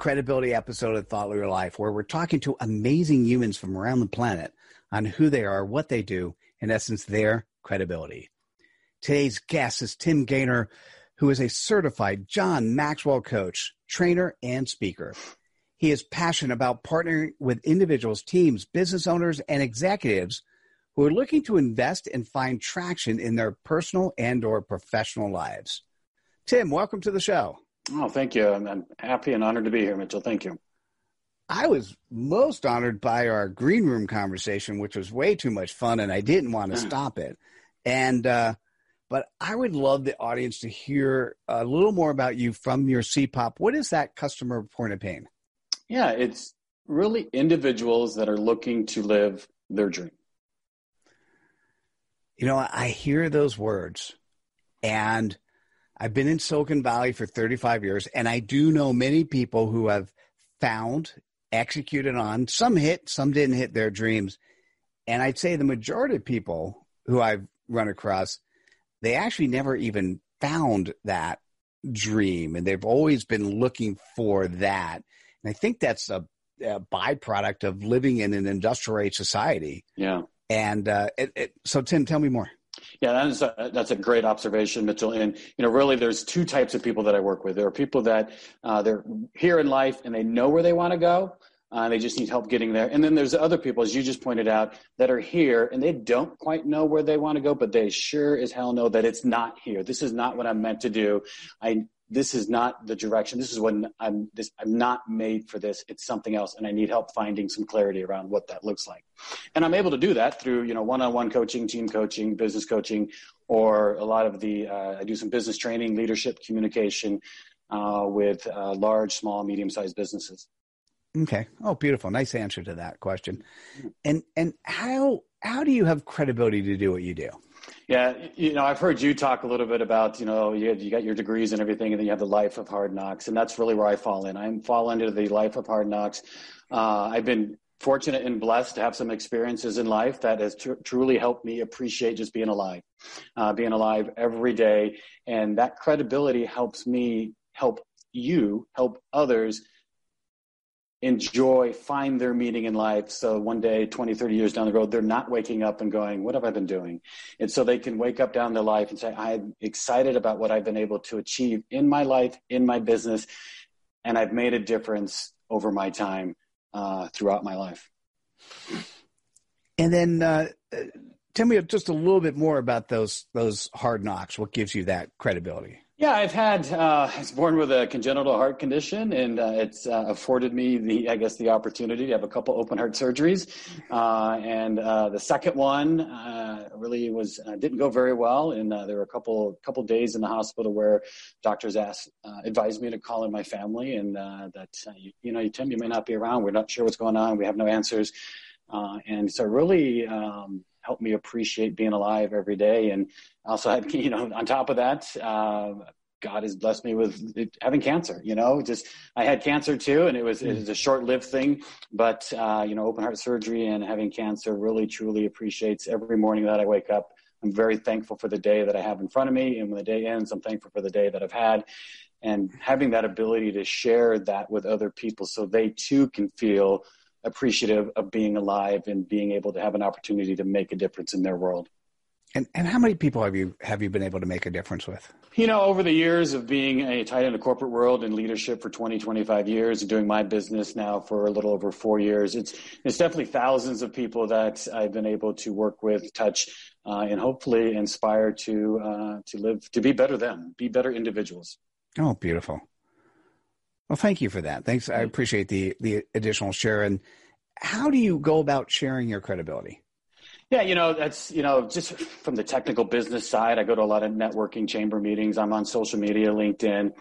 credibility episode of Thought Leader Life, where we're talking to amazing humans from around the planet on who they are, what they do, in essence, their credibility. Today's guest is Tim Gaynor, who is a certified John Maxwell coach, trainer, and speaker. He is passionate about partnering with individuals, teams, business owners, and executives who are looking to invest and find traction in their personal and or professional lives. Tim, welcome to the show. Oh, thank you. I'm, I'm happy and honored to be here, Mitchell. Thank you. I was most honored by our green room conversation, which was way too much fun, and I didn't want to stop it. And uh, but I would love the audience to hear a little more about you from your CPOP. What is that customer point of pain? Yeah, it's really individuals that are looking to live their dream. You know, I hear those words, and I've been in Silicon Valley for 35 years, and I do know many people who have found, executed on, some hit, some didn't hit their dreams. And I'd say the majority of people who I've run across, they actually never even found that dream, and they've always been looking for that. And I think that's a, a byproduct of living in an industrial age society. Yeah. And uh, it, it, so, Tim, tell me more. Yeah, that is a, that's a great observation, Mitchell. And you know, really, there's two types of people that I work with. There are people that uh, they're here in life and they know where they want to go. Uh, they just need help getting there. And then there's other people, as you just pointed out, that are here and they don't quite know where they want to go, but they sure as hell know that it's not here. This is not what I'm meant to do. I this is not the direction. This is what I'm this I'm not made for this. It's something else and I need help finding some clarity around what that looks like. And I'm able to do that through, you know, one-on-one coaching, team coaching, business coaching, or a lot of the uh, I do some business training, leadership, communication uh, with uh, large, small, medium-sized businesses. Okay. Oh, beautiful. Nice answer to that question. And and how how do you have credibility to do what you do? Yeah, you know, I've heard you talk a little bit about, you know, you, you got your degrees and everything, and then you have the life of hard knocks, and that's really where I fall in. I fall into the life of hard knocks. Uh, I've been fortunate and blessed to have some experiences in life that has tr- truly helped me appreciate just being alive, uh, being alive every day, and that credibility helps me help you help others enjoy, find their meaning in life. So one day, 20, 30 years down the road, they're not waking up and going, What have I been doing? And so they can wake up down their life and say, I'm excited about what I've been able to achieve in my life, in my business, and I've made a difference over my time uh, throughout my life. And then uh, tell me just a little bit more about those those hard knocks. What gives you that credibility? Yeah, I've had. Uh, I was born with a congenital heart condition, and uh, it's uh, afforded me the, I guess, the opportunity to have a couple open heart surgeries. Uh, and uh, the second one uh, really was didn't go very well, and there were a couple couple days in the hospital where doctors asked advised me to call in my family, and that you, you, know, Tim, you may not be around. We're not sure what's going on. We have no answers. and so, really. Um, helped me appreciate being alive every day. And also had, you know, on top of that, uh, God has blessed me with having cancer. You know, just I had cancer too, and it was it was a short lived thing. But uh, you know, open heart surgery and having cancer really truly appreciates every morning that I wake up. I'm very thankful for the day that I have in front of me, and when the day ends, I'm thankful for the day that I've had. And having that ability to share that with other people, so they too can feel appreciative of being alive and being able to have an opportunity to make a difference in their world. And and how many people have you have you been able to make a difference with? You know, over the years of being a tight in the corporate world and leadership for 20, 25 years, and doing my business now for a little over four years, it's it's definitely thousands of people that I've been able to work with, touch, uh, and hopefully inspire to uh, to live to be better them, be better individuals. Oh, beautiful. Well, thank you for that. Thanks. I appreciate the the additional share. And how do you go about sharing your credibility? Yeah, you know, that's, you know, just from the technical business side, I go to a lot of networking chamber meetings. I'm on social media, LinkedIn.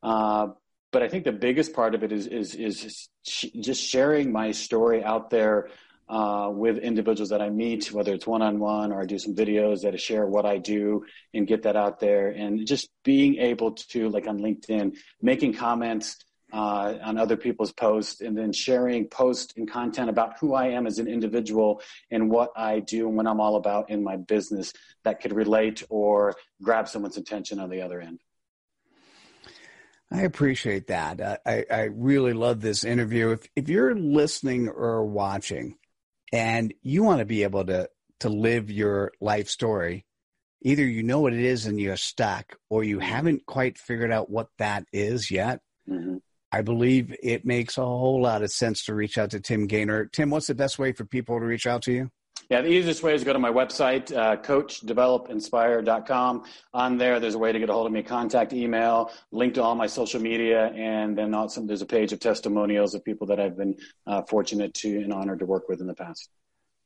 Uh, but I think the biggest part of it is, is, is just sharing my story out there uh, with individuals that I meet, whether it's one on one or I do some videos that I share what I do and get that out there. And just being able to, like on LinkedIn, making comments uh, on other people's posts and then sharing posts and content about who I am as an individual and what I do and what I'm all about in my business that could relate or grab someone's attention on the other end. I appreciate that. Uh, I, I really love this interview. If, if you're listening or watching and you want to be able to, to live your life story, either you know what it is and you're stuck or you haven't quite figured out what that is yet. Mm-hmm I believe it makes a whole lot of sense to reach out to Tim Gaynor. Tim, what's the best way for people to reach out to you? Yeah, the easiest way is to go to my website, uh, coachdevelopinspire.com. On there, there's a way to get a hold of me, contact email, link to all my social media, and then also there's a page of testimonials of people that I've been uh, fortunate to and honored to work with in the past.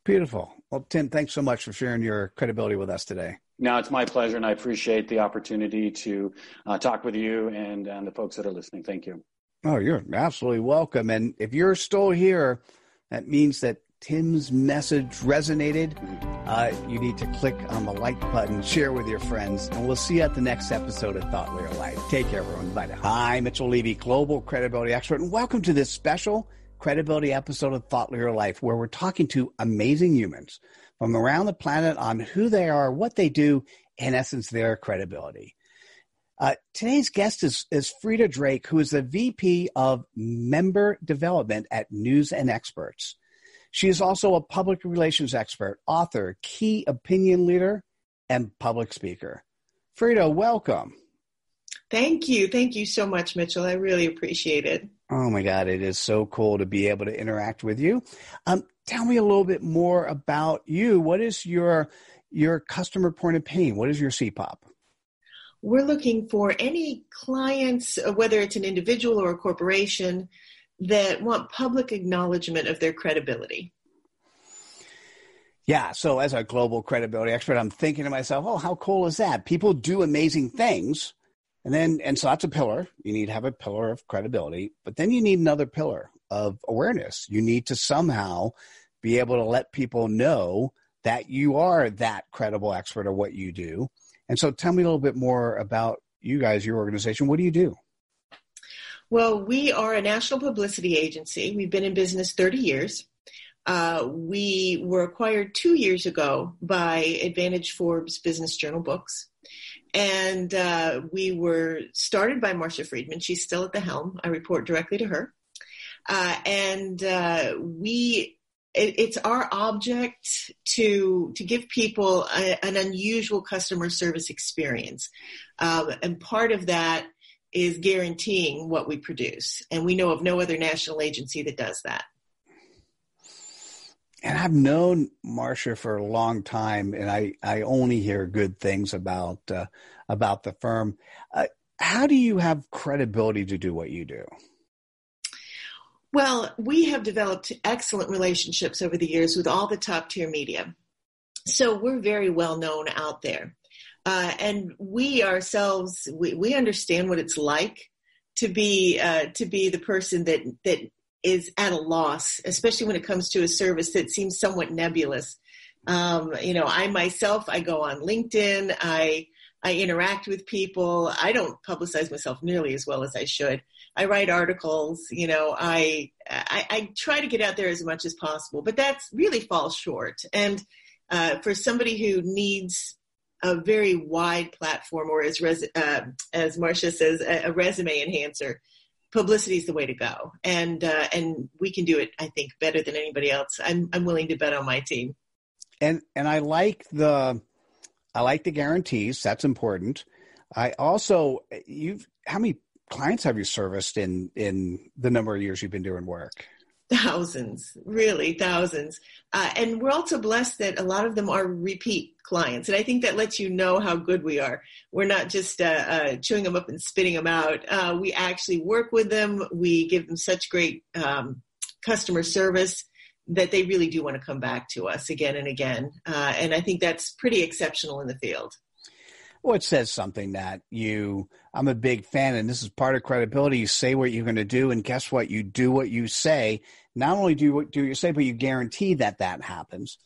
Beautiful. Well, Tim, thanks so much for sharing your credibility with us today. No, it's my pleasure, and I appreciate the opportunity to uh, talk with you and, and the folks that are listening. Thank you. Oh, you're absolutely welcome. And if you're still here, that means that Tim's message resonated. Uh, you need to click on the like button, share with your friends, and we'll see you at the next episode of Thought Leader Life. Take care, everyone. Bye now. Hi, Mitchell Levy, global credibility expert, and welcome to this special credibility episode of Thought Leader Life, where we're talking to amazing humans from around the planet on who they are, what they do, in essence, their credibility. Uh, today's guest is, is Frida Drake, who is the VP of Member Development at News and Experts. She is also a public relations expert, author, key opinion leader, and public speaker. Frida, welcome. Thank you. Thank you so much, Mitchell. I really appreciate it. Oh my God, it is so cool to be able to interact with you. Um, tell me a little bit more about you. What is your your customer point of pain? What is your CPOP? We're looking for any clients, whether it's an individual or a corporation, that want public acknowledgement of their credibility. Yeah. So, as a global credibility expert, I'm thinking to myself, oh, how cool is that? People do amazing things. And then, and so that's a pillar. You need to have a pillar of credibility, but then you need another pillar of awareness. You need to somehow be able to let people know that you are that credible expert of what you do and so tell me a little bit more about you guys, your organization. What do you do? Well, we are a national publicity agency. We've been in business 30 years. Uh, we were acquired two years ago by Advantage Forbes Business Journal Books. And uh, we were started by Marsha Friedman. She's still at the helm. I report directly to her. uh, and uh, we it, it's our object to to give people a, an unusual customer service experience, um, and part of that is guaranteeing what we produce. And we know of no other national agency that does that. And I've known Marsha for a long time, and I, I only hear good things about uh, about the firm. Uh, how do you have credibility to do what you do? Well, we have developed excellent relationships over the years with all the top tier media. So we're very well known out there. Uh, and we ourselves, we, we understand what it's like to be, uh, to be the person that, that is at a loss, especially when it comes to a service that seems somewhat nebulous. Um, you know, I myself, I go on LinkedIn, I, I interact with people. I don't publicize myself nearly as well as I should. I write articles, you know, I, I, I try to get out there as much as possible, but that's really falls short. And uh, for somebody who needs a very wide platform, or as res- uh, as Marsha says, a, a, resume enhancer, publicity is the way to go, and uh, and we can do it. I think better than anybody else. I'm I'm willing to bet on my team. And and I like the I like the guarantees. That's important. I also you've how many clients have you serviced in in the number of years you've been doing work? Thousands, really thousands. Uh, and we're also blessed that a lot of them are repeat clients. And I think that lets you know how good we are. We're not just uh, uh, chewing them up and spitting them out. Uh, we actually work with them. We give them such great um, customer service that they really do want to come back to us again and again. Uh, and I think that's pretty exceptional in the field. Well, it says something that you, I'm a big fan, and this is part of credibility. You say what you're going to do, and guess what? You do what you say. Not only do what do what you say, but you guarantee that that happens.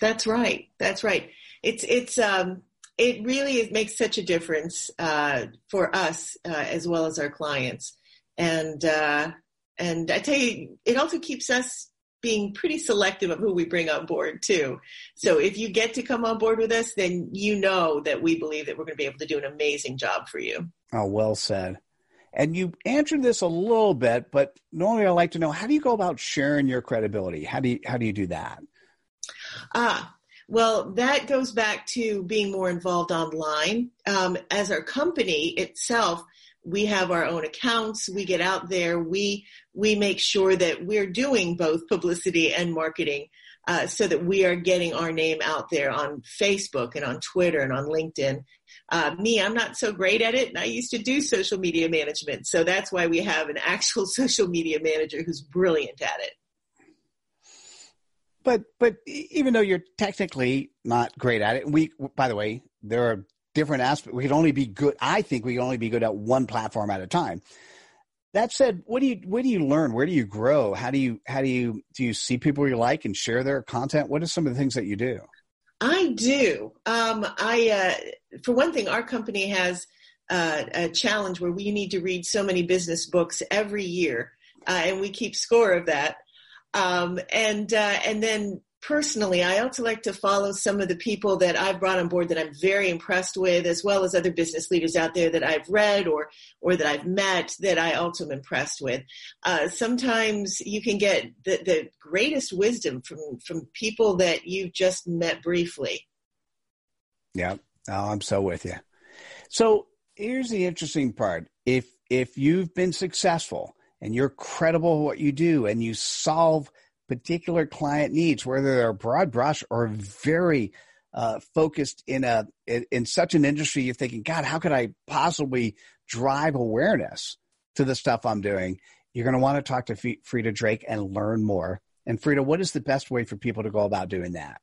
That's right. That's right. It's it's um it really is, makes such a difference uh, for us uh, as well as our clients, and uh, and I tell you, it also keeps us being pretty selective of who we bring on board too. So if you get to come on board with us, then you know that we believe that we're going to be able to do an amazing job for you. Oh, well said. And you answered this a little bit, but normally I like to know how do you go about sharing your credibility? How do you how do you do that? Ah, well, that goes back to being more involved online. Um, as our company itself, we have our own accounts we get out there we we make sure that we're doing both publicity and marketing uh, so that we are getting our name out there on facebook and on twitter and on linkedin. Uh, me i'm not so great at it. And i used to do social media management so that's why we have an actual social media manager who's brilliant at it. But but even though you're technically not great at it we by the way there are different aspects. We can only be good. I think we can only be good at one platform at a time. That said, what do you where do you learn? Where do you grow? How do you how do you do you see people you like and share their content? What are some of the things that you do? I do. Um, I uh, for one thing, our company has uh, a challenge where we need to read so many business books every year, uh, and we keep score of that. Um, and uh, and then personally, I also like to follow some of the people that I've brought on board that I'm very impressed with, as well as other business leaders out there that I've read or or that I've met that I also am impressed with. Uh, sometimes you can get the, the greatest wisdom from from people that you've just met briefly. Yeah, oh, I'm so with you. So here's the interesting part: if if you've been successful and you're credible at what you do and you solve particular client needs, whether they're broad brush or very uh, focused in a in, in, such an industry, you're thinking, God, how could I possibly drive awareness to the stuff I'm doing? You're going to want to talk to F- Frida Drake and learn more. And Frida, what is the best way for people to go about doing that?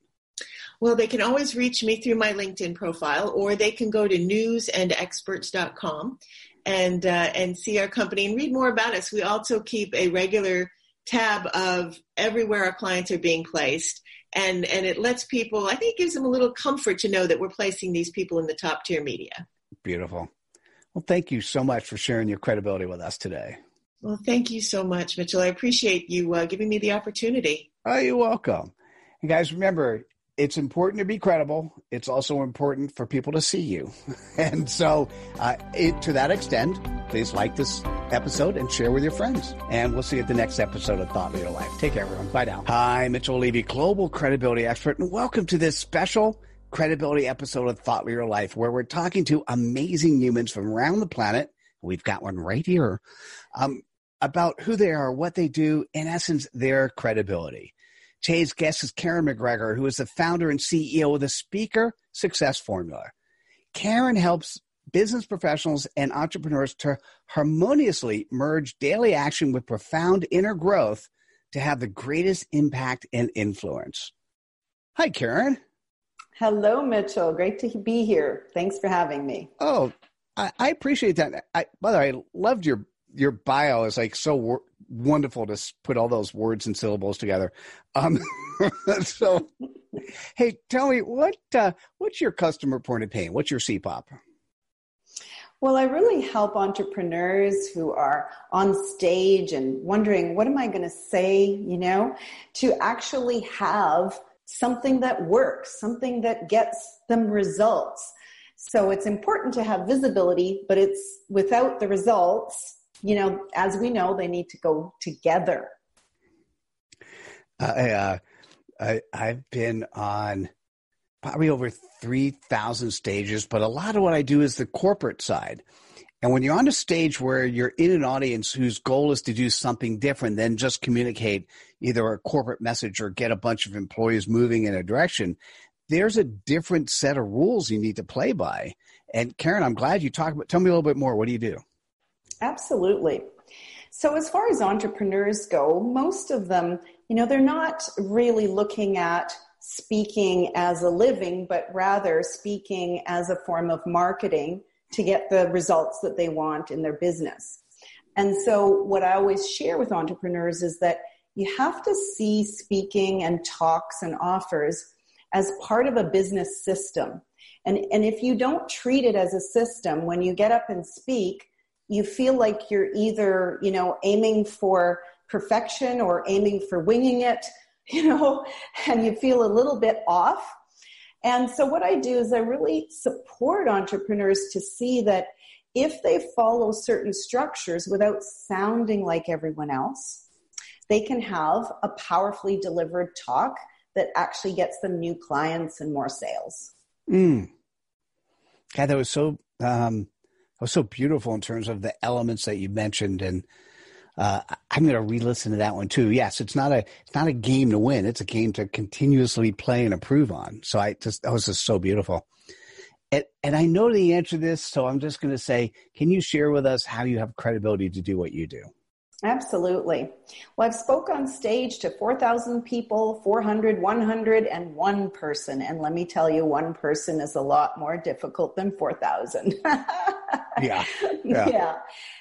Well, they can always reach me through my LinkedIn profile, or they can go to newsandexperts.com and uh, and see our company and read more about us. We also keep a regular tab of everywhere our clients are being placed. And, and it lets people, I think it gives them a little comfort to know that we're placing these people in the top tier media. Beautiful. Well, thank you so much for sharing your credibility with us today. Well, thank you so much, Mitchell. I appreciate you uh, giving me the opportunity. Oh, you're welcome. And guys, remember, it's important to be credible. It's also important for people to see you. And so, uh, it, to that extent, please like this episode and share with your friends. And we'll see you at the next episode of Thought Leader Life. Take care, everyone. Bye now. Hi, Mitchell Levy, global credibility expert, and welcome to this special credibility episode of Thought Leader Life, where we're talking to amazing humans from around the planet. We've got one right here um, about who they are, what they do, in essence, their credibility. Today's guest is Karen McGregor, who is the founder and CEO of the Speaker Success Formula. Karen helps business professionals and entrepreneurs to harmoniously merge daily action with profound inner growth to have the greatest impact and influence. Hi, Karen. Hello, Mitchell. Great to be here. Thanks for having me. Oh, I, I appreciate that. I, by the way, I loved your your bio. is like so wonderful to put all those words and syllables together. Um, so, hey, tell me what uh, what's your customer point of pain? What's your CPOP? Well, I really help entrepreneurs who are on stage and wondering, what am I going to say, you know, to actually have something that works, something that gets them results. So it's important to have visibility, but it's without the results, you know, as we know, they need to go together. I, uh, I, I've been on probably over 3,000 stages, but a lot of what I do is the corporate side. And when you're on a stage where you're in an audience whose goal is to do something different than just communicate either a corporate message or get a bunch of employees moving in a direction, there's a different set of rules you need to play by. And Karen, I'm glad you talked about, tell me a little bit more. What do you do? Absolutely. So, as far as entrepreneurs go, most of them, you know, they're not really looking at speaking as a living, but rather speaking as a form of marketing to get the results that they want in their business. And so, what I always share with entrepreneurs is that you have to see speaking and talks and offers as part of a business system. And, and if you don't treat it as a system, when you get up and speak, you feel like you're either, you know, aiming for perfection or aiming for winging it, you know, and you feel a little bit off. And so what I do is I really support entrepreneurs to see that if they follow certain structures without sounding like everyone else, they can have a powerfully delivered talk that actually gets them new clients and more sales. Mm. God, that was so um, was so beautiful in terms of the elements that you mentioned, and uh, I'm going to re-listen to that one too. Yes, it's not a it's not a game to win; it's a game to continuously play and improve on. So I just that was just so beautiful. And, and I know the answer to this, so I'm just going to say, can you share with us how you have credibility to do what you do? Absolutely. Well, I've spoke on stage to 4,000 people, 400, 100, and one person. And let me tell you, one person is a lot more difficult than 4,000. yeah. yeah. Yeah.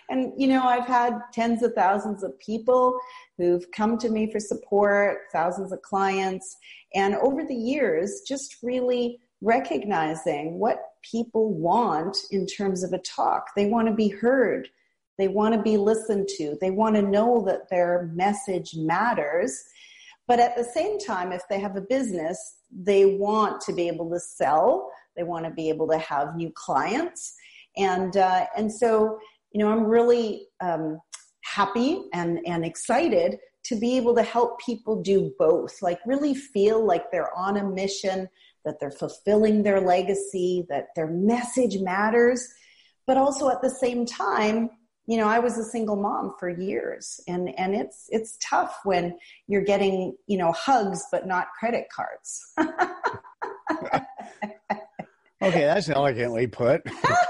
And, you know, I've had tens of thousands of people who've come to me for support, thousands of clients. And over the years, just really recognizing what people want in terms of a talk. They want to be heard. They want to be listened to. They want to know that their message matters. But at the same time, if they have a business, they want to be able to sell. They want to be able to have new clients. And, uh, and so, you know, I'm really um, happy and, and excited to be able to help people do both, like really feel like they're on a mission, that they're fulfilling their legacy, that their message matters, but also at the same time, you know, I was a single mom for years and, and it's, it's tough when you're getting, you know, hugs, but not credit cards. okay. That's elegantly put.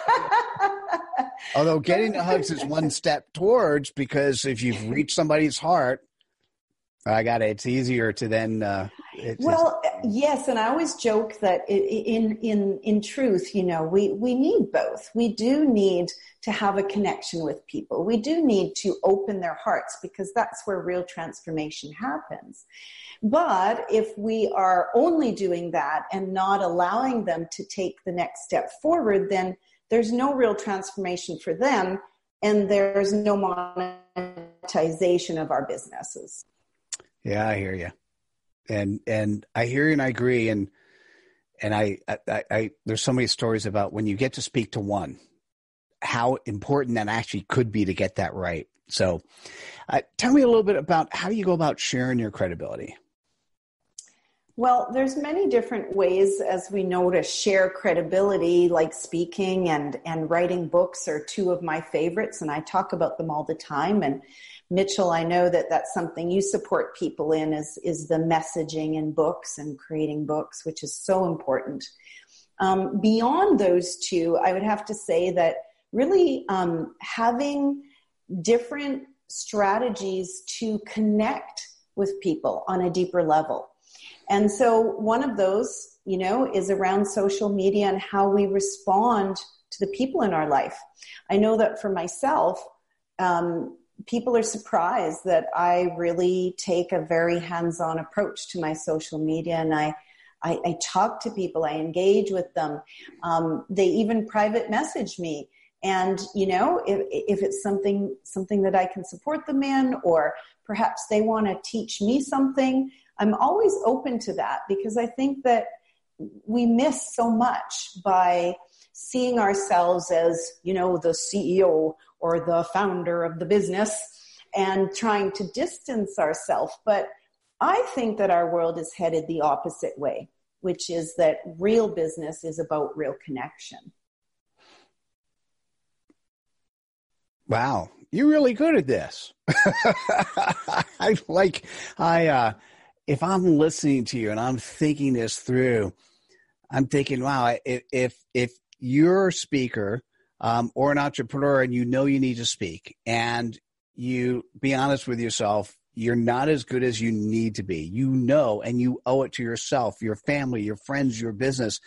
Although getting the hugs is one step towards because if you've reached somebody's heart, I got it. It's easier to then. Uh, well, yes, and I always joke that in in in truth, you know, we we need both. We do need to have a connection with people. We do need to open their hearts because that's where real transformation happens. But if we are only doing that and not allowing them to take the next step forward, then there's no real transformation for them, and there's no monetization of our businesses. Yeah, I hear you. and and I hear you and I agree. And and I, I, I there's so many stories about when you get to speak to one, how important that actually could be to get that right. So, uh, tell me a little bit about how you go about sharing your credibility. Well, there's many different ways, as we know, to share credibility, like speaking and and writing books are two of my favorites, and I talk about them all the time. And Mitchell, I know that that's something you support people in is is the messaging in books and creating books, which is so important. Um, beyond those two, I would have to say that really um, having different strategies to connect with people on a deeper level and so one of those, you know, is around social media and how we respond to the people in our life. I know that for myself, um, people are surprised that I really take a very hands-on approach to my social media and I, I, I talk to people, I engage with them. Um, they even private message me. And, you know, if, if it's something, something that I can support them in, or perhaps they want to teach me something, I'm always open to that because I think that we miss so much by seeing ourselves as, you know, the CEO or the founder of the business and trying to distance ourselves. But I think that our world is headed the opposite way, which is that real business is about real connection. Wow, you're really good at this. I like I uh if I'm listening to you and I'm thinking this through, I'm thinking, wow, if if, if you're a speaker um, or an entrepreneur and you know you need to speak and you be honest with yourself, you're not as good as you need to be. You know, and you owe it to yourself, your family, your friends, your business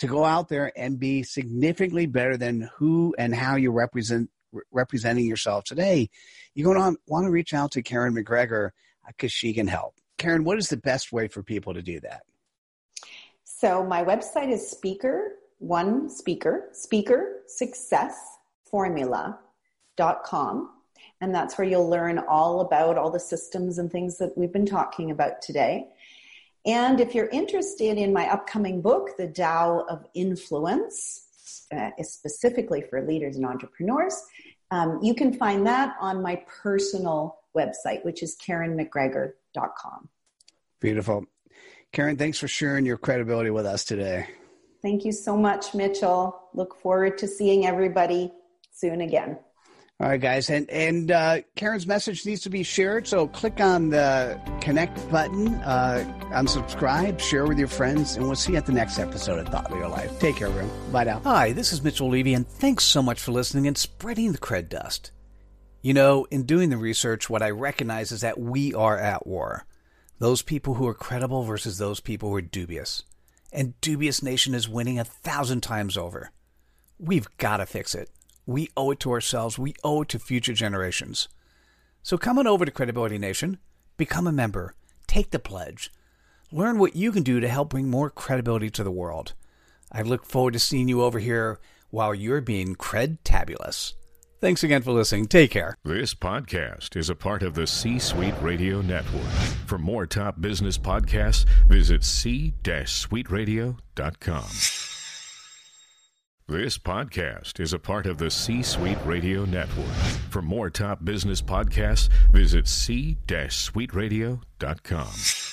to go out there and be significantly better than who and how you represent representing yourself today. You're going to want to reach out to Karen McGregor because she can help. Karen, what is the best way for people to do that? So my website is speaker, one speaker, speaker success formula.com. And that's where you'll learn all about all the systems and things that we've been talking about today. And if you're interested in my upcoming book, The Tao of Influence, uh, specifically for leaders and entrepreneurs, um, you can find that on my personal website, which is karenmcgregor.com. Beautiful. Karen, thanks for sharing your credibility with us today. Thank you so much, Mitchell. Look forward to seeing everybody soon again. All right, guys, and and uh, Karen's message needs to be shared. So click on the connect button, uh, unsubscribe, share with your friends, and we'll see you at the next episode of Thought Leader Life. Take care, everyone. Bye now. Hi, this is Mitchell Levy, and thanks so much for listening and spreading the cred dust. You know, in doing the research, what I recognize is that we are at war. Those people who are credible versus those people who are dubious. And Dubious Nation is winning a thousand times over. We've got to fix it. We owe it to ourselves. We owe it to future generations. So come on over to Credibility Nation, become a member, take the pledge, learn what you can do to help bring more credibility to the world. I look forward to seeing you over here while you're being cred tabulous. Thanks again for listening. Take care. This podcast is a part of the C Suite Radio Network. For more top business podcasts, visit c-suiteradio.com. This podcast is a part of the C Suite Radio Network. For more top business podcasts, visit c-suiteradio.com.